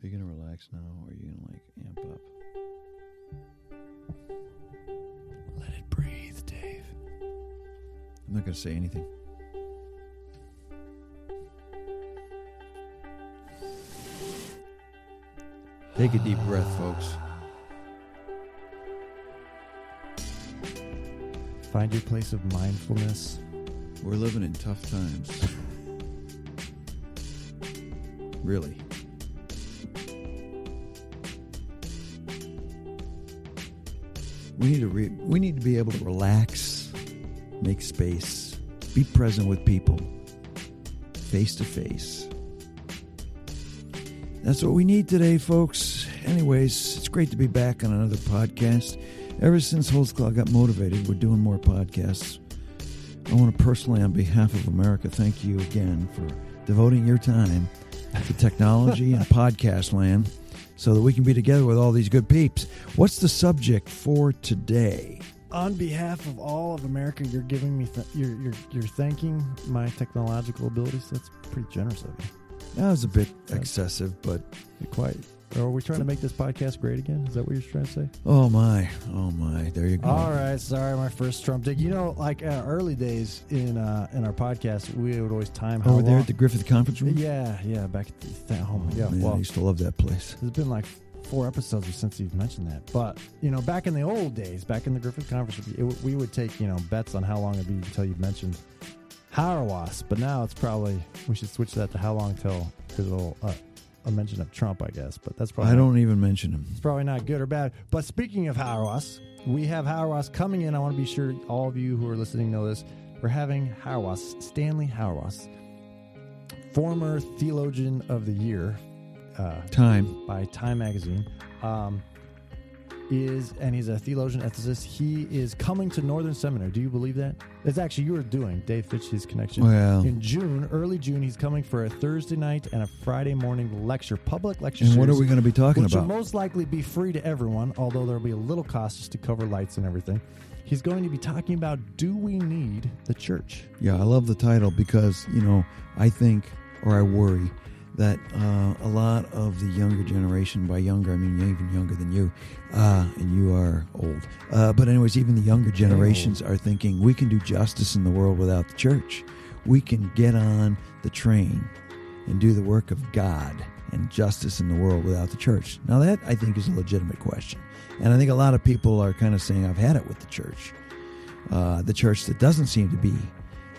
Are you gonna relax now, or are you gonna like amp up? Let it breathe, Dave. I'm not gonna say anything. Take a deep breath, folks. Find your place of mindfulness. We're living in tough times. Really. We need to re- we need to be able to relax, make space, be present with people, face to face. That's what we need today, folks. Anyways, it's great to be back on another podcast. Ever since Holsclaw got motivated, we're doing more podcasts. I want to personally, on behalf of America, thank you again for devoting your time to technology and podcast land so that we can be together with all these good peeps. What's the subject for today? On behalf of all of America, you're giving me th- you're, you're you're thanking my technological abilities. That's pretty generous of you. That was a bit excessive, but quite. Or are we trying to make this podcast great again? Is that what you're trying to say? oh my, oh my, there you go. All right, sorry, my first Trump dig. You know, like uh, early days in uh, in our podcast, we would always time how Over there long- at the Griffith Conference Room? Yeah, yeah, back at the home. Yeah, Man, I used to love that place. there's been like four episodes since you've mentioned that. But you know, back in the old days, back in the Griffith Conference, it, w- we would take you know bets on how long it'd be until you mentioned Hauerwas. But now it's probably we should switch that to how long till little uh, a mention of Trump, I guess. But that's probably I don't even mention him. it's probably not good or bad. But speaking of Hauerwas, we have Hauerwas coming in. I want to be sure all of you who are listening know this. We're having Hauerwas, Stanley Hauerwas, former theologian of the year uh, Time. by Time Magazine, um, is and he's a theologian ethicist. He is coming to Northern Seminary. Do you believe that? It's actually you were doing Dave Fitch's connection Well, in June, early June. He's coming for a Thursday night and a Friday morning lecture, public lecture. and what are we going to be talking which about? will most likely be free to everyone, although there'll be a little cost just to cover lights and everything. He's going to be talking about do we need the church? Yeah, I love the title because, you know, I think or I worry that uh, a lot of the younger generation, by younger, I mean even younger than you, uh, and you are old. Uh, but, anyways, even the younger generations are thinking we can do justice in the world without the church. We can get on the train and do the work of God and justice in the world without the church. Now, that I think is a legitimate question. And I think a lot of people are kind of saying, I've had it with the church. Uh, the church that doesn't seem to be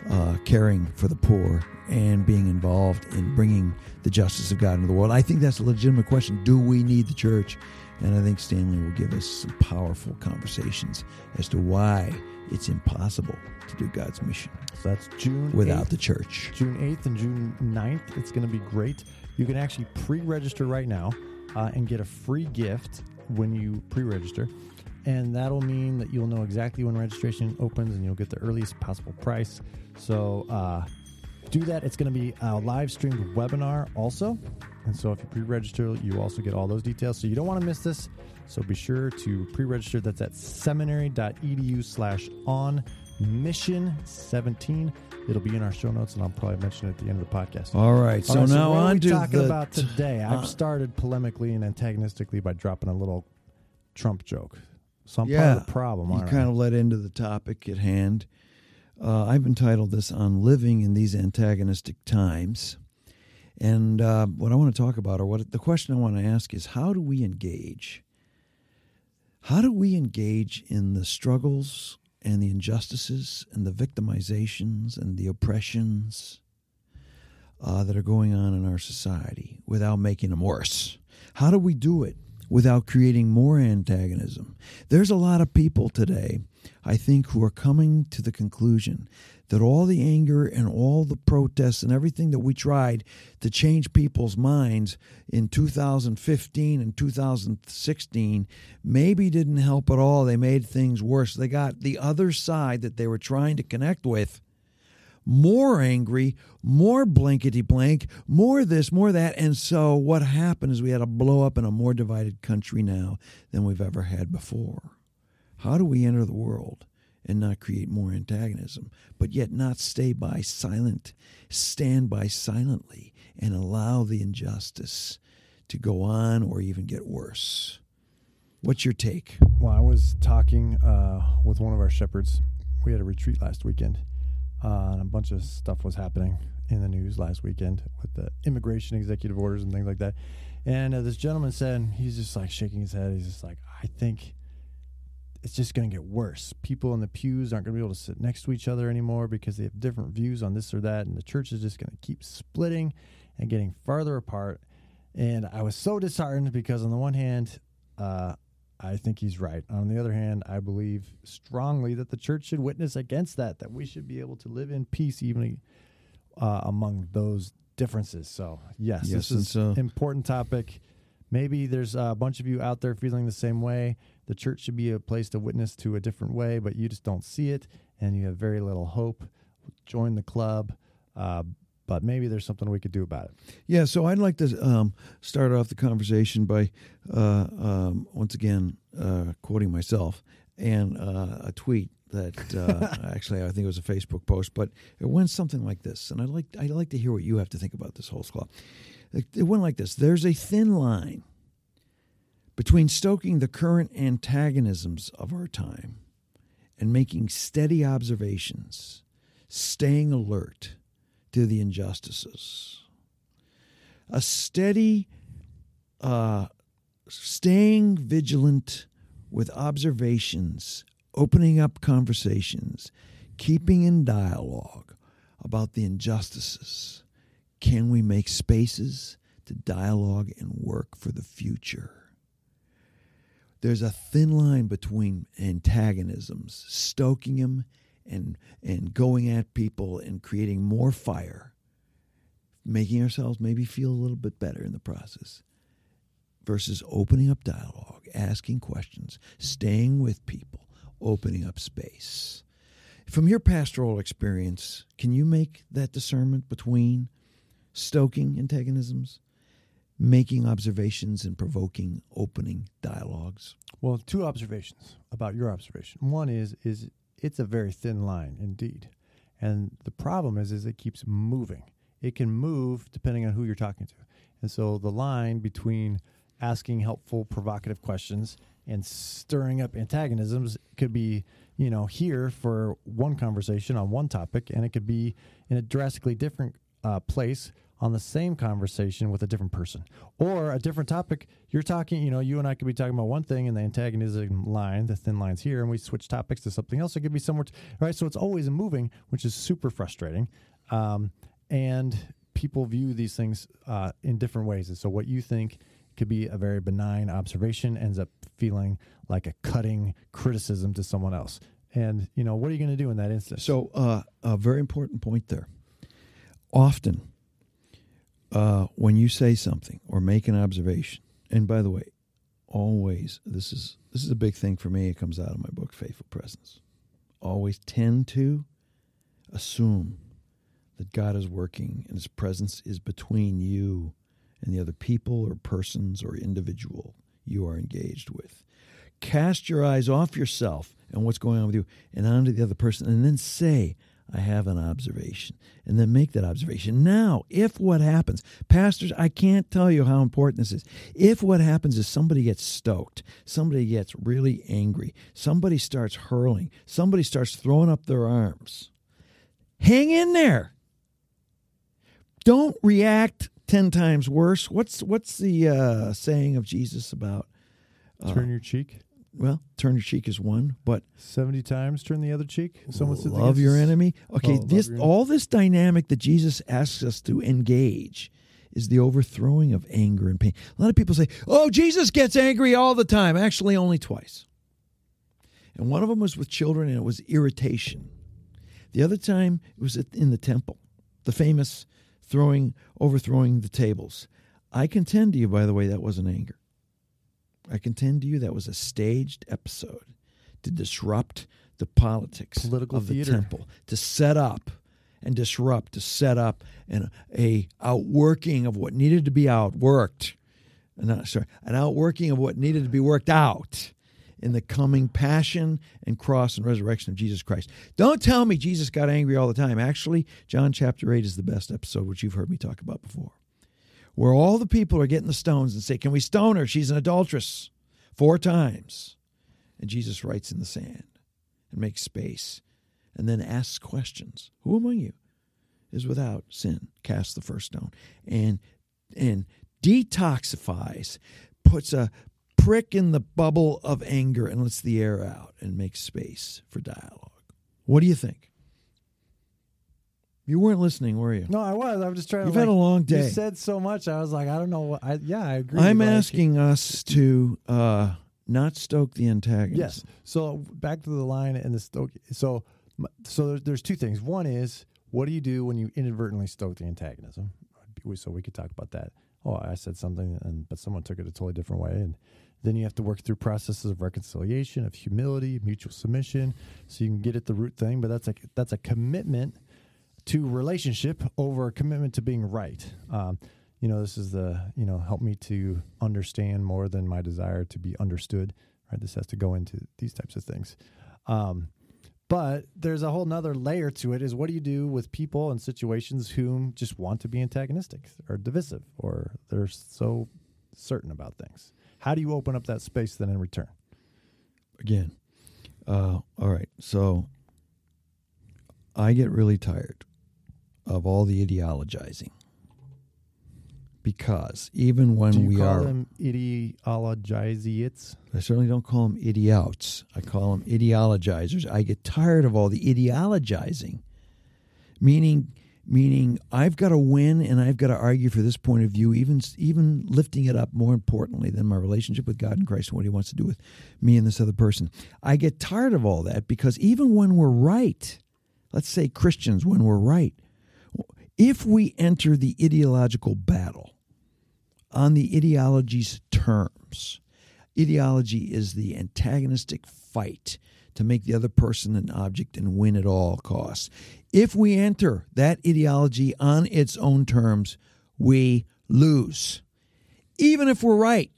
uh, caring for the poor and being involved in bringing the justice of God into the world. I think that's a legitimate question. Do we need the church? And I think Stanley will give us some powerful conversations as to why it's impossible to do God's mission So that's June without 8th, the church. June 8th and June 9th. It's going to be great. You can actually pre-register right now uh, and get a free gift when you pre-register. And that'll mean that you'll know exactly when registration opens and you'll get the earliest possible price. So uh, do that. It's going to be a live streamed webinar also. And so if you pre-register, you also get all those details. So you don't want to miss this. So be sure to pre-register. That's at seminary.edu slash on mission 17. It'll be in our show notes and I'll probably mention it at the end of the podcast. All right, so All right, now on to talking the about today. uh, I've started polemically and antagonistically by dropping a little Trump joke. So I'm part Yeah, of the problem. You aren't kind I? of led into the topic at hand. Uh, I've entitled this on living in these antagonistic times. And uh, what I want to talk about, or what the question I want to ask is how do we engage? How do we engage in the struggles and the injustices and the victimizations and the oppressions uh, that are going on in our society without making them worse? How do we do it without creating more antagonism? There's a lot of people today, I think, who are coming to the conclusion that all the anger and all the protests and everything that we tried to change people's minds in 2015 and 2016 maybe didn't help at all. They made things worse. They got the other side that they were trying to connect with more angry, more blankety blank, more this, more that. And so what happened is we had a blow up in a more divided country now than we've ever had before. How do we enter the world and not create more antagonism, but yet not stay by silent, stand by silently, and allow the injustice to go on or even get worse. What's your take? Well, I was talking uh, with one of our shepherds. We had a retreat last weekend, uh, and a bunch of stuff was happening in the news last weekend with the immigration executive orders and things like that. And uh, this gentleman said, he's just like shaking his head. He's just like, I think it's just going to get worse. People in the pews aren't going to be able to sit next to each other anymore because they have different views on this or that. And the church is just going to keep splitting and getting farther apart. And I was so disheartened because, on the one hand, uh, I think he's right. On the other hand, I believe strongly that the church should witness against that, that we should be able to live in peace even uh, among those differences. So, yes, Yes, this is so- an important topic. Maybe there's a bunch of you out there feeling the same way. The church should be a place to witness to a different way, but you just don't see it and you have very little hope. Join the club. Uh, but maybe there's something we could do about it. Yeah, so I'd like to um, start off the conversation by uh, um, once again uh, quoting myself and uh, a tweet that uh, actually I think it was a Facebook post, but it went something like this, and I'd like I'd like to hear what you have to think about this whole. It, it went like this: There's a thin line between stoking the current antagonisms of our time and making steady observations, staying alert to the injustices. A steady, uh, staying vigilant with observations, opening up conversations, keeping in dialogue about the injustices. Can we make spaces to dialogue and work for the future? There's a thin line between antagonisms, stoking them and and going at people and creating more fire, making ourselves maybe feel a little bit better in the process, versus opening up dialogue, asking questions, staying with people, opening up space. From your pastoral experience, can you make that discernment between stoking antagonisms, making observations, and provoking opening dialogues? Well, two observations about your observation. One is is it's a very thin line indeed. And the problem is is it keeps moving. It can move depending on who you're talking to. And so the line between asking helpful provocative questions and stirring up antagonisms could be, you know, here for one conversation on one topic and it could be in a drastically different uh, place on the same conversation with a different person or a different topic. You're talking, you know, you and I could be talking about one thing in the antagonism line, the thin lines here, and we switch topics to something else. It could be somewhere, t- right? So it's always moving, which is super frustrating. Um, and people view these things uh, in different ways. And so what you think could be a very benign observation ends up feeling like a cutting criticism to someone else. And, you know, what are you going to do in that instance? So, uh, a very important point there. Often, uh, when you say something or make an observation, and by the way, always this is this is a big thing for me. It comes out of my book, Faithful Presence. Always tend to assume that God is working and His presence is between you and the other people or persons or individual you are engaged with. Cast your eyes off yourself and what's going on with you and onto the other person, and then say, I have an observation, and then make that observation. Now, if what happens, pastors, I can't tell you how important this is. If what happens is somebody gets stoked, somebody gets really angry, somebody starts hurling, somebody starts throwing up their arms, hang in there. Don't react 10 times worse. What's what's the uh, saying of Jesus about turn your cheek. Well, turn your cheek is one, but 70 times turn the other cheek. Someone sits love your enemy. Oh, okay, Oh, this all this dynamic that Jesus asks us to engage is the overthrowing of anger and pain. A lot of people say, "Oh, Jesus gets angry all the time." Actually, only twice. And one of them was with children, and it was irritation. The other time it was in the temple, the famous throwing, overthrowing the tables. I contend to you, by the way, that wasn't anger. I contend to you that was a staged episode to disrupt the politics Political of the temple, to set up and disrupt, to set up an a outworking of what needed to be outworked. uh, Not sorry, an outworking of what needed to be worked out in the coming passion and cross and resurrection of Jesus Christ. Don't tell me Jesus got angry all the time. Actually, John chapter 8 is the best episode, which you've heard me talk about before where all the people are getting the stones and say, Can we stone her? She's an adulteress. Four times. And Jesus writes in the sand and makes space and then asks questions Who among you is without sin? Cast the first stone. And and detoxifies, puts a prick in the bubble of anger and lets the air out and makes space for dialogue. What do you think? You weren't listening, were you? No, I was. I was just trying You've to. had a long day. You said so much. I was like, I don't know. What, I yeah, I agree. I'm asking us to uh, not stoke the antagonism. Yes. So back to the line and the stoke. So so there's, there's two things. One is what do you do when you inadvertently stoke the antagonism? So we could talk about that. Oh, I said something, and but someone took it a totally different way, and then you have to work through processes of reconciliation, of humility, mutual submission, so you can get at the root thing. But that's like that's a commitment to relationship over commitment to being right. Um, you know, this is the you know help me to understand more than my desire to be understood. Right, this has to go into these types of things. Um, but there's a whole nother layer to it is what do you do with people and situations whom just want to be antagonistic or divisive or they're so certain about things how do you open up that space then in return Again. Uh, all right. So I get really tired of all the ideologizing because even when we call are, them ideologizates I certainly don't call them idiots. I call them ideologizers. I get tired of all the ideologizing, meaning meaning I've got to win and I've got to argue for this point of view, even even lifting it up more importantly than my relationship with God and Christ and what He wants to do with me and this other person. I get tired of all that because even when we're right, let's say Christians, when we're right, if we enter the ideological battle on the ideology's terms, ideology is the antagonistic fight to make the other person an object and win at all costs. If we enter that ideology on its own terms, we lose. Even if we're right,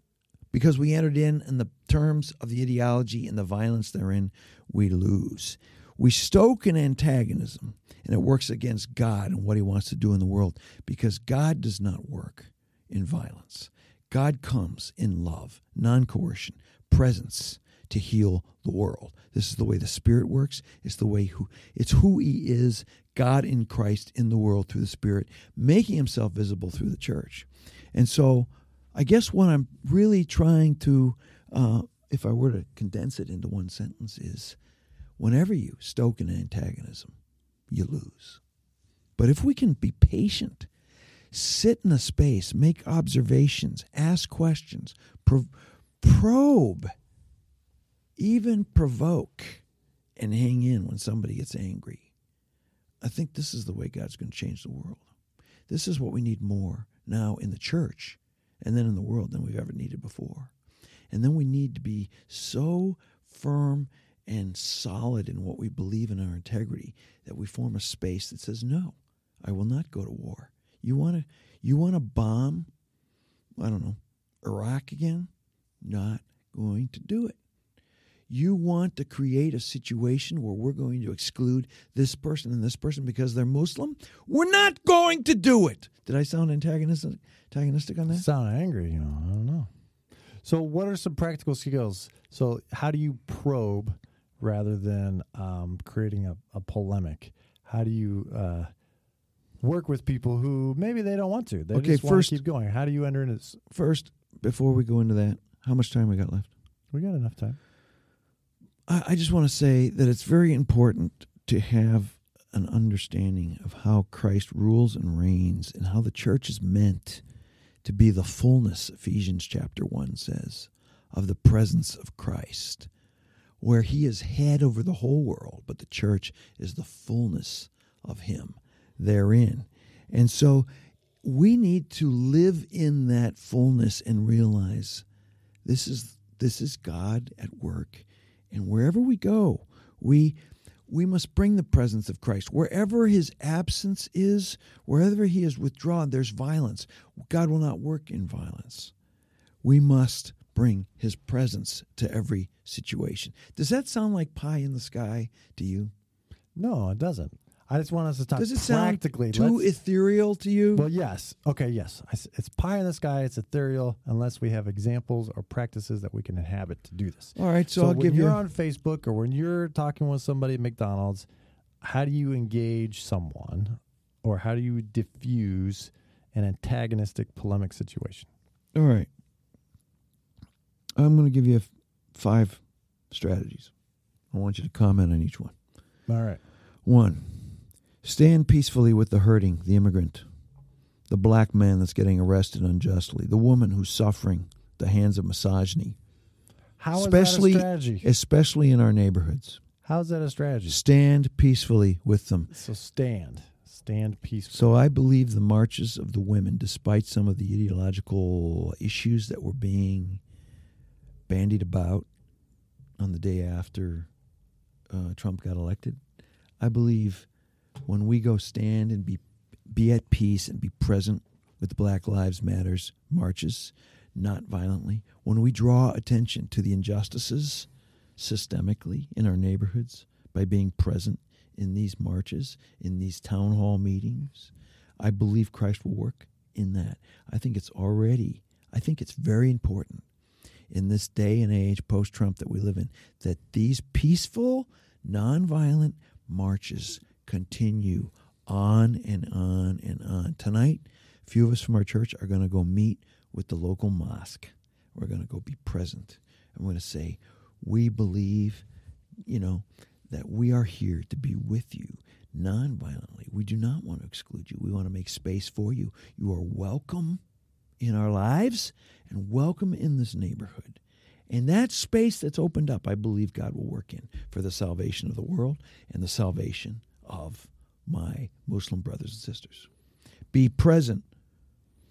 because we entered in in the terms of the ideology and the violence therein, we lose. We stoke an antagonism, and it works against God and what He wants to do in the world because God does not work in violence. God comes in love, non coercion, presence to heal the world. This is the way the Spirit works. It's the way who it's who He is, God in Christ in the world through the Spirit, making Himself visible through the church. And so, I guess what I'm really trying to, uh, if I were to condense it into one sentence, is whenever you stoke an antagonism, you lose. But if we can be patient, sit in a space, make observations, ask questions, pro- probe, even provoke, and hang in when somebody gets angry, I think this is the way God's going to change the world. This is what we need more now in the church and then in the world than we've ever needed before. And then we need to be so firm and solid in what we believe in our integrity that we form a space that says, No, I will not go to war. You want to you want to bomb, I don't know, Iraq again? Not going to do it. You want to create a situation where we're going to exclude this person and this person because they're Muslim? We're not going to do it. Did I sound antagonistic, antagonistic on that? sound angry you know i don't know so what are some practical skills so how do you probe rather than um, creating a, a polemic. How do you uh, work with people who maybe they don't want to? They Okay, just first- to keep going. How do you enter into this First, before we go into that, how much time we got left? we got enough time. I, I just want to say that it's very important to have an understanding of how Christ rules and reigns and how the church is meant to be the fullness, Ephesians chapter 1 says, of the presence of Christ, where he is head over the whole world, but the church is the fullness of him therein. And so we need to live in that fullness and realize this is this is God at work. And wherever we go we we must bring the presence of Christ. Wherever his absence is wherever he is withdrawn there's violence. God will not work in violence. We must bring his presence to every situation does that sound like pie in the sky to you no it doesn't I just want us to talk Does it sound practically. too Let's- ethereal to you? well, yes. Okay, yes. It's pie in the sky. It's ethereal unless we have examples or practices that we can inhabit to do this. All right, so, So, I'll when give you're you. on Facebook or when you're talking with somebody at McDonald's, how do you engage someone, or how do you diffuse an antagonistic polemic situation? All right. I'm going to give you f- five strategies. I want you to comment on each one. All right. One, stand peacefully with the hurting, the immigrant, the black man that's getting arrested unjustly, the woman who's suffering at the hands of misogyny, How is Especially- that a strategy? especially in our neighborhoods. How's that a strategy? Stand peacefully with them. So stand, stand peacefully. So I believe the marches of the women, despite some of the ideological issues that were being bandied about on the day after uh, Trump got elected, I believe when we go stand and be be at peace and be present with Black Lives Matters marches, not violently, when we draw attention to the injustices systemically in our neighborhoods by being present in these marches, in these town hall meetings, I believe Christ will work in that. I think it's already, I think it's very important in this day and age post Trump that we live in that these peaceful, nonviolent marches continue on and on and on. Tonight, a few of us from our church are going to go meet with the local mosque. We're going to go be present. I'm going to say, we believe, you know, that we are here to be with you nonviolently. We do not want to exclude you. We want to make space for you. You are welcome in our lives and welcome in this neighborhood. And that space that's opened up, I believe God will work in for the salvation of the world and the salvation of my Muslim brothers and sisters. Be present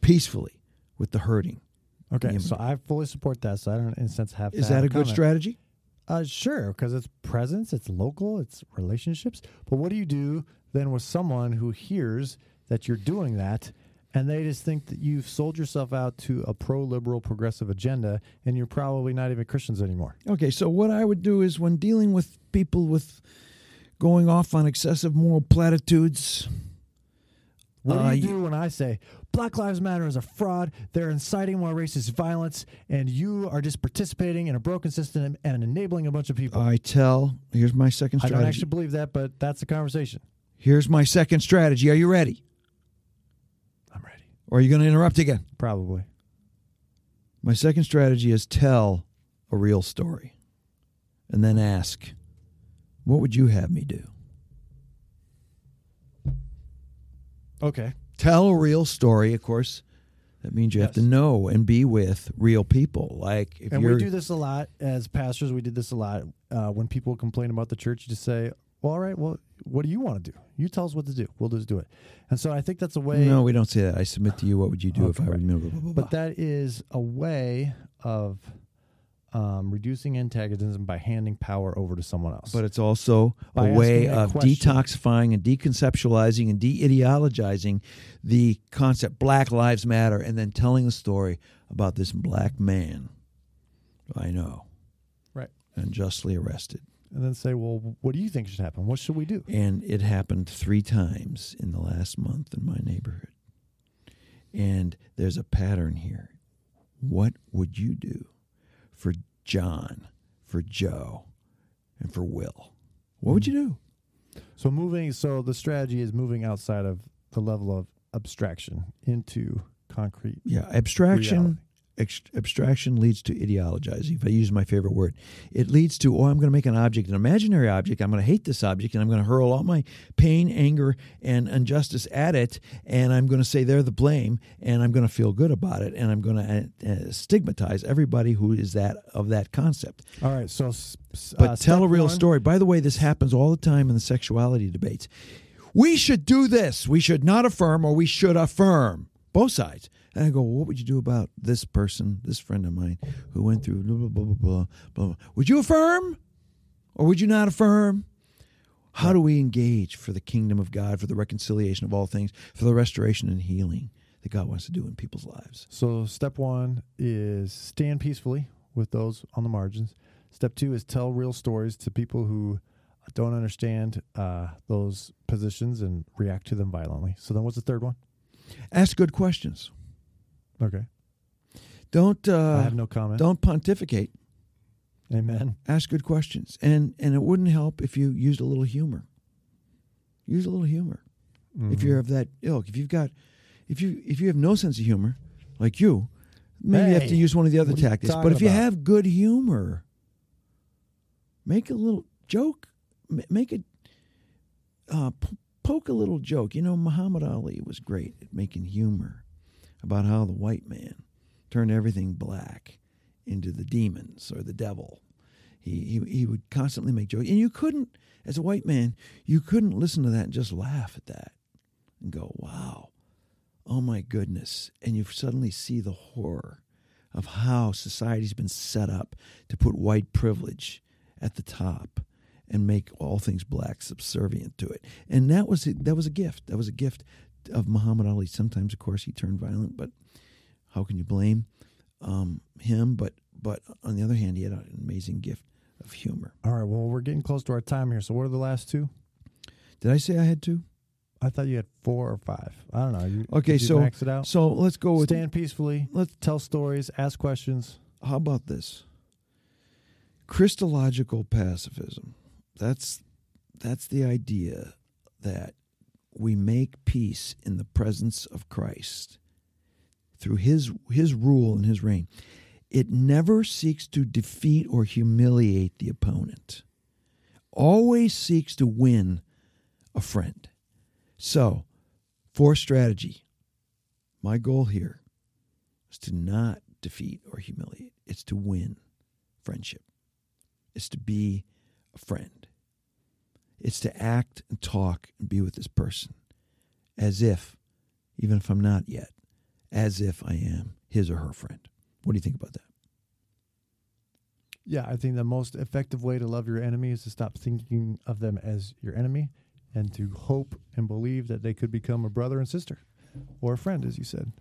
peacefully with the hurting. Okay, so I fully support that. So I don't, in a sense, have. Is have that a good strategy? Uh, sure, because it's presence, it's local, it's relationships. But what do you do then with someone who hears that you're doing that, and they just think that you've sold yourself out to a pro-liberal, progressive agenda, and you're probably not even Christians anymore? Okay, so what I would do is when dealing with people with going off on excessive moral platitudes, What Uh, do you you- do when I say Black Lives Matter is a fraud? They're inciting more racist violence, and you are just participating in a broken system and enabling a bunch of people. I tell, here's my second strategy. I don't actually believe that, but that's the conversation. Here's my second strategy. Are you ready? Or are you going to interrupt again? Probably. My second strategy is tell a real story and then ask, what would you have me do? Okay. Tell a real story, of course. That means you have to know and be with real people. Like if and we do this a lot as pastors. We did this a lot uh, when people complain about the church. You just say, "Well, all right. Well, what do you want to do? You tell us what to do. We'll just do it." And so I think that's a way. No, we don't say that. I submit to you. What would you do if I Okay, were right. blah, blah, blah, blah, but that is a way of um, reducing antagonism by handing power over to someone else. But it's also By a way a of question. detoxifying and deconceptualizing and de-ideologizing the concept Black Lives Matter, and then telling the story about this black man I know, right. unjustly arrested. And then say, "Well, what do you think should happen? What should we do?" And it happened three times in the last month in my neighborhood. And there's a pattern here. What would you do for John, for Joe, and for Will? What would you do? So moving. So the strategy is moving outside of the level of abstraction into concrete. Yeah, abstraction. Reality. Abstraction leads to ideologizing. If I use my favorite word, it leads to oh, I'm going to make an object, an imaginary object. I'm going to hate this object, and I'm going to hurl all my pain, anger, and injustice at it, and I'm going to say they're the blame, and I'm going to feel good about it, and I'm going to uh, uh, stigmatize everybody who is that of that concept. All right. So, s- But uh, tell a real one- story. By the way, this happens all the time in the sexuality debates. We should do this. We should not affirm, or we should affirm. Both sides. And I go, well, what would you do about this person, this friend of mine, who went through blah blah blah blah blah blah? blah. Would you affirm, or would you not affirm? How do we engage for the kingdom of God, for the reconciliation of all things, for the restoration and healing that God wants to do in people's lives? So, step one is stand peacefully with those on the margins. Step two is tell real stories to people who don't understand uh, those positions and react to them violently. So then, what's the third one? Ask good questions. Okay, Don't uh, I have no comment. don't pontificate. Amen. Ask good questions, and and it wouldn't help if you used a little humor. Use a little humor. If Mhm. you're of that ilk, if you've got, if you if you have no sense of humor, like you, maybe you have to use one of the other what are you tactics. But if you have good humor, make a little joke, make a uh, poke a little joke. You know, Muhammad Ali was great at making humor about how the white man turned everything black into the demons or the devil. He, he he would constantly make jokes, and you couldn't, as a white man, you couldn't listen to that and just laugh at that and go, "Wow, oh my goodness!" And you suddenly see the horror of how society's been set up to put white privilege at the top and make all things black subservient to it. And that was that was a gift. That was a gift of Muhammad Ali. Sometimes, of course, he turned violent, but how can you blame um, him? But but on the other hand, he had an amazing gift of humor. All right. Well, we're getting close to our time here. So, what are the last two? Did I say I had two? I thought you had four or five. I don't know. You, Okay, so max it out. so let's go with. Stand peacefully. Let's. Tell stories. Ask questions. How about this? Christological pacifism. That's that's the idea that we make peace in the presence of Christ through his his rule and his reign. It never seeks to defeat or humiliate the opponent. Always seeks to win a friend. So, for strategy, my goal here is to not defeat or humiliate. It's to win friendship. It's to be a friend. It's to act and talk and be with this person as if, even if I'm not yet, as if I am his or her friend. What do you think about that? Yeah, I think the most effective way to love your enemy is to stop thinking of them as your enemy and to hope and believe that they could become a brother and sister or a friend, as you said.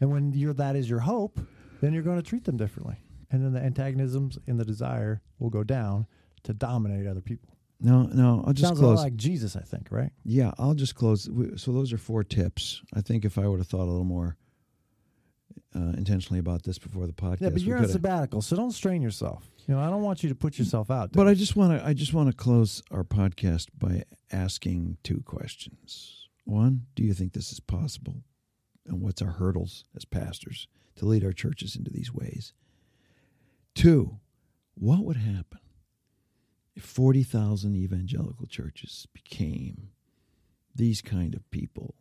And when you're, that is your hope, then you're going to treat them differently. And then the antagonisms and the desire will go down to dominate other people. No, no, I'll just Sounds close. like Jesus, I think, right? Yeah, I'll just close. So those are four tips. I think if I would have thought a little more uh, intentionally about this before the podcast, Yeah, but you're on sabbatical, so don't strain yourself. You know, I don't want you to put yourself out. But. I just want to I just want to close our podcast by asking two questions. One, do you think this is possible? And what's our hurdles as pastors to lead our churches into these ways? Two, what would happen 40,000 evangelical churches became these kind of people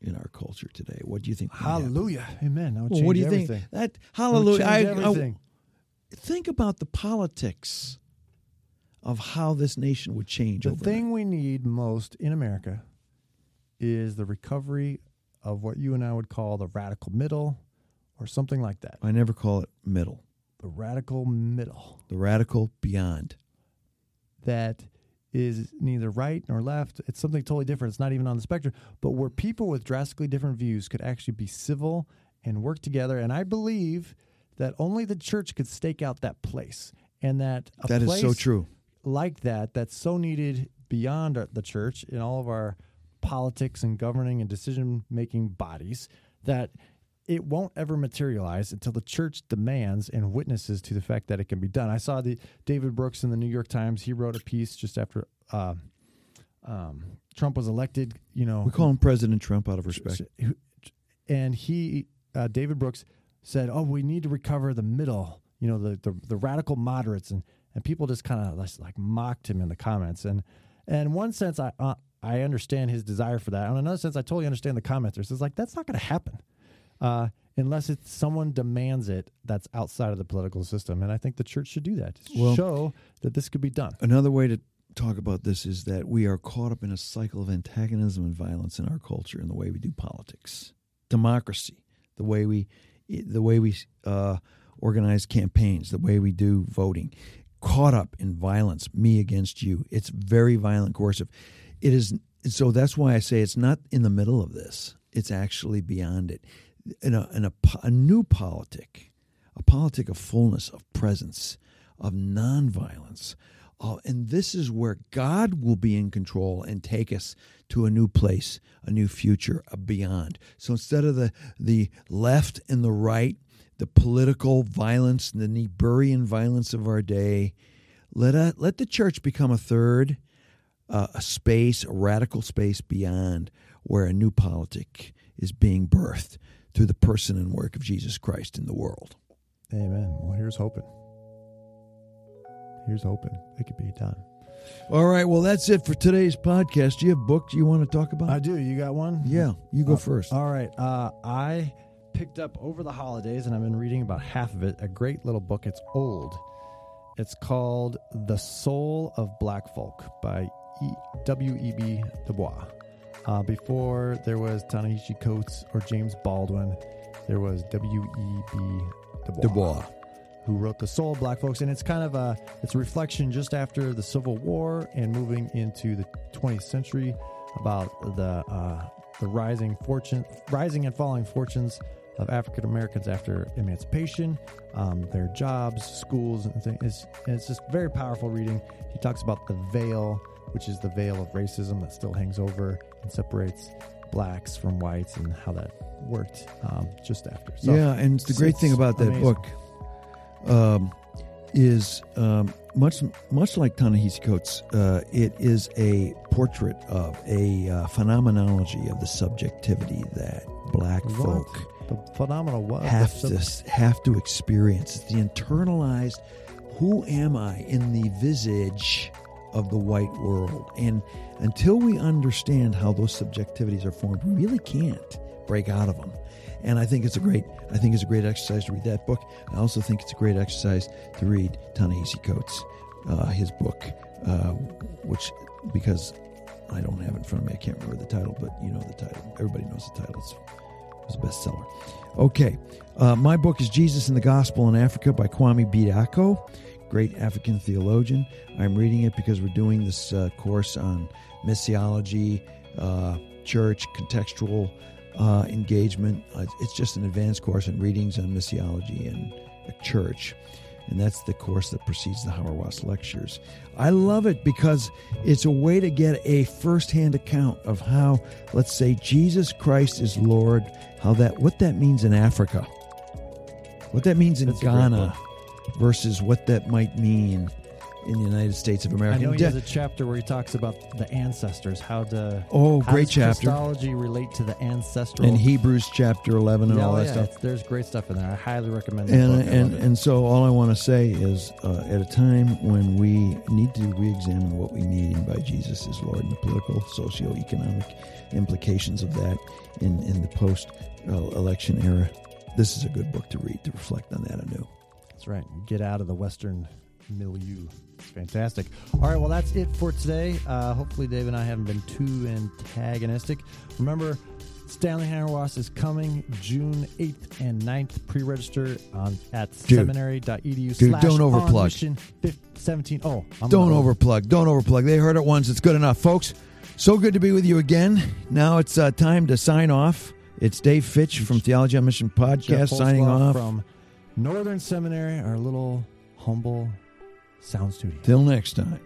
in our culture today? What do you think? Hallelujah. Amen. Well, what do you everything. think? That hallelujah. I, I- think about the politics of how this nation would change. The overnight. thing we need most in America is the recovery of what you and I would call the radical middle or something like that. I never call it middle. The radical middle The radical beyond. That is neither right nor left. It's something totally different. It's not even on the spectrum, but where people with drastically different views could actually be civil and work together. And I believe that only the church could stake out that place. And that a That is so true. like that that's so needed beyond the church in all of our politics and governing and decision making bodies that it won't ever materialize until the church demands and witnesses to the fact that it can be done. I saw the David Brooks in the New York Times. He wrote a piece just after uh, um, Trump was elected. You know, We call him President Trump out of respect. and he uh, David Brooks said, "Oh, we need to recover the middle, you know, the the, the radical moderates," and and people just kind of like mocked him in the comments. And and in one sense, I uh, I understand his desire for that. On another sense, I totally understand the commenters. It's like that's not going to happen uh, unless it's someone demands it that's outside of the political system. And I think the church should do that. Well- show that this could be done. Another way to talk about this is that we are caught up in a cycle of antagonism and violence in our culture in the way we do politics, democracy, the way we, the way we uh, organize campaigns, the way we do voting. Caught up in violence, me against you. It's very violent, coercive. It is so. That's why I say it's not in the middle of this. It's actually beyond it. In a, in a, a new politic, a politic of fullness, of presence, of nonviolence, Uh, and this is where God will be in control and take us to a new place, a new future, a beyond. So instead of the, the left and the right, the political violence, the Niebuhrian violence of our day, let, a, let the church become a third, uh, a space, a radical space beyond where a new politic is being birthed through the person and work of Jesus Christ in the world. Amen. Well, here's hoping. Here's hoping it could be done. All right. Well, that's it for today's podcast. Do you have books you want to talk about? I do. You got one? Yeah, you go Uh, first. All right. Uh, I picked up over the holidays, and I've been reading about half of it. A great little book. It's old. It's called The Soul of Black Folk by e- W.E.B. Du Bois. Uh, before there was Ta-Nehisi Coates or James Baldwin, there was W.E.B. Du Bois, who wrote The Soul of Black Folks. And it's kind of a, it's a reflection just after the Civil War and moving into the 20th century about the, uh, the rising fortune, rising and falling fortunes of African Americans after emancipation, um, their jobs, schools, and things. It's, and it's just very powerful reading. He talks about the veil, which is the veil of racism that still hangs over and separates blacks from whites, and how that worked um, just after. So, yeah, and the great thing about that amazing. book um, is um, much much like Ta-Nehisi Coates, uh, it is a portrait of a uh, phenomenology of the subjectivity that black folk the phenomenal what have the- to have to experience. It's the internalized who am I in the visage of the white world. And until we understand how those subjectivities are formed, we really can't break out of them. And I think it's a great I think it's a great exercise to read that book. I also think it's a great exercise to read Ta-Nehisi Coates, uh, his book, uh, which because I don't have it in front of me, I can't remember the title, but you know the title. Everybody knows the title. It's was a bestseller. Okay, uh, my book is Jesus and the Gospel in Africa by Kwame Bediako, great African theologian. I'm reading it because we're doing this uh, course on missiology, uh, church, contextual uh, engagement. Uh, it's just an advanced course in readings on missiology and church. And that's the course that precedes the Hauerwas lectures. I love it because it's a way to get a firsthand account of how, let's say, Jesus Christ is Lord, how that what that means in Africa, what that means in That's Ghana, versus what that might mean in the United States of America. I know he has a chapter where he talks about the ancestors, how to oh, how great chapter! Christology relate to the ancestral in Hebrews chapter eleven and Yeah, all that yeah, stuff. There's great stuff in there. I highly recommend and book. And and so all I want to say is, uh, at a time when we need to re-examine what we mean by Jesus is Lord and the political, socio-economic implications of that in in the post-election era, this is a good book to read to reflect on that anew. That's right. Get out of the Western milieu. It's fantastic. All right, well, that's it for today. Uh, hopefully, Dave and I haven't been too antagonistic. Remember, Stanley Hauerwas is coming June 8th and 9th. Pre-register on at Dude. seminary.edu Dude, slash don't overplug. 17. Oh, I'm Don't gonna- overplug. Don't overplug. They heard it once. It's good enough, folks. So good to be with you again. Now it's uh, time to sign off. It's Dave Fitch from Theology on Mission podcast signing off. from Northern Seminary, our little humble sound studio. Till next time.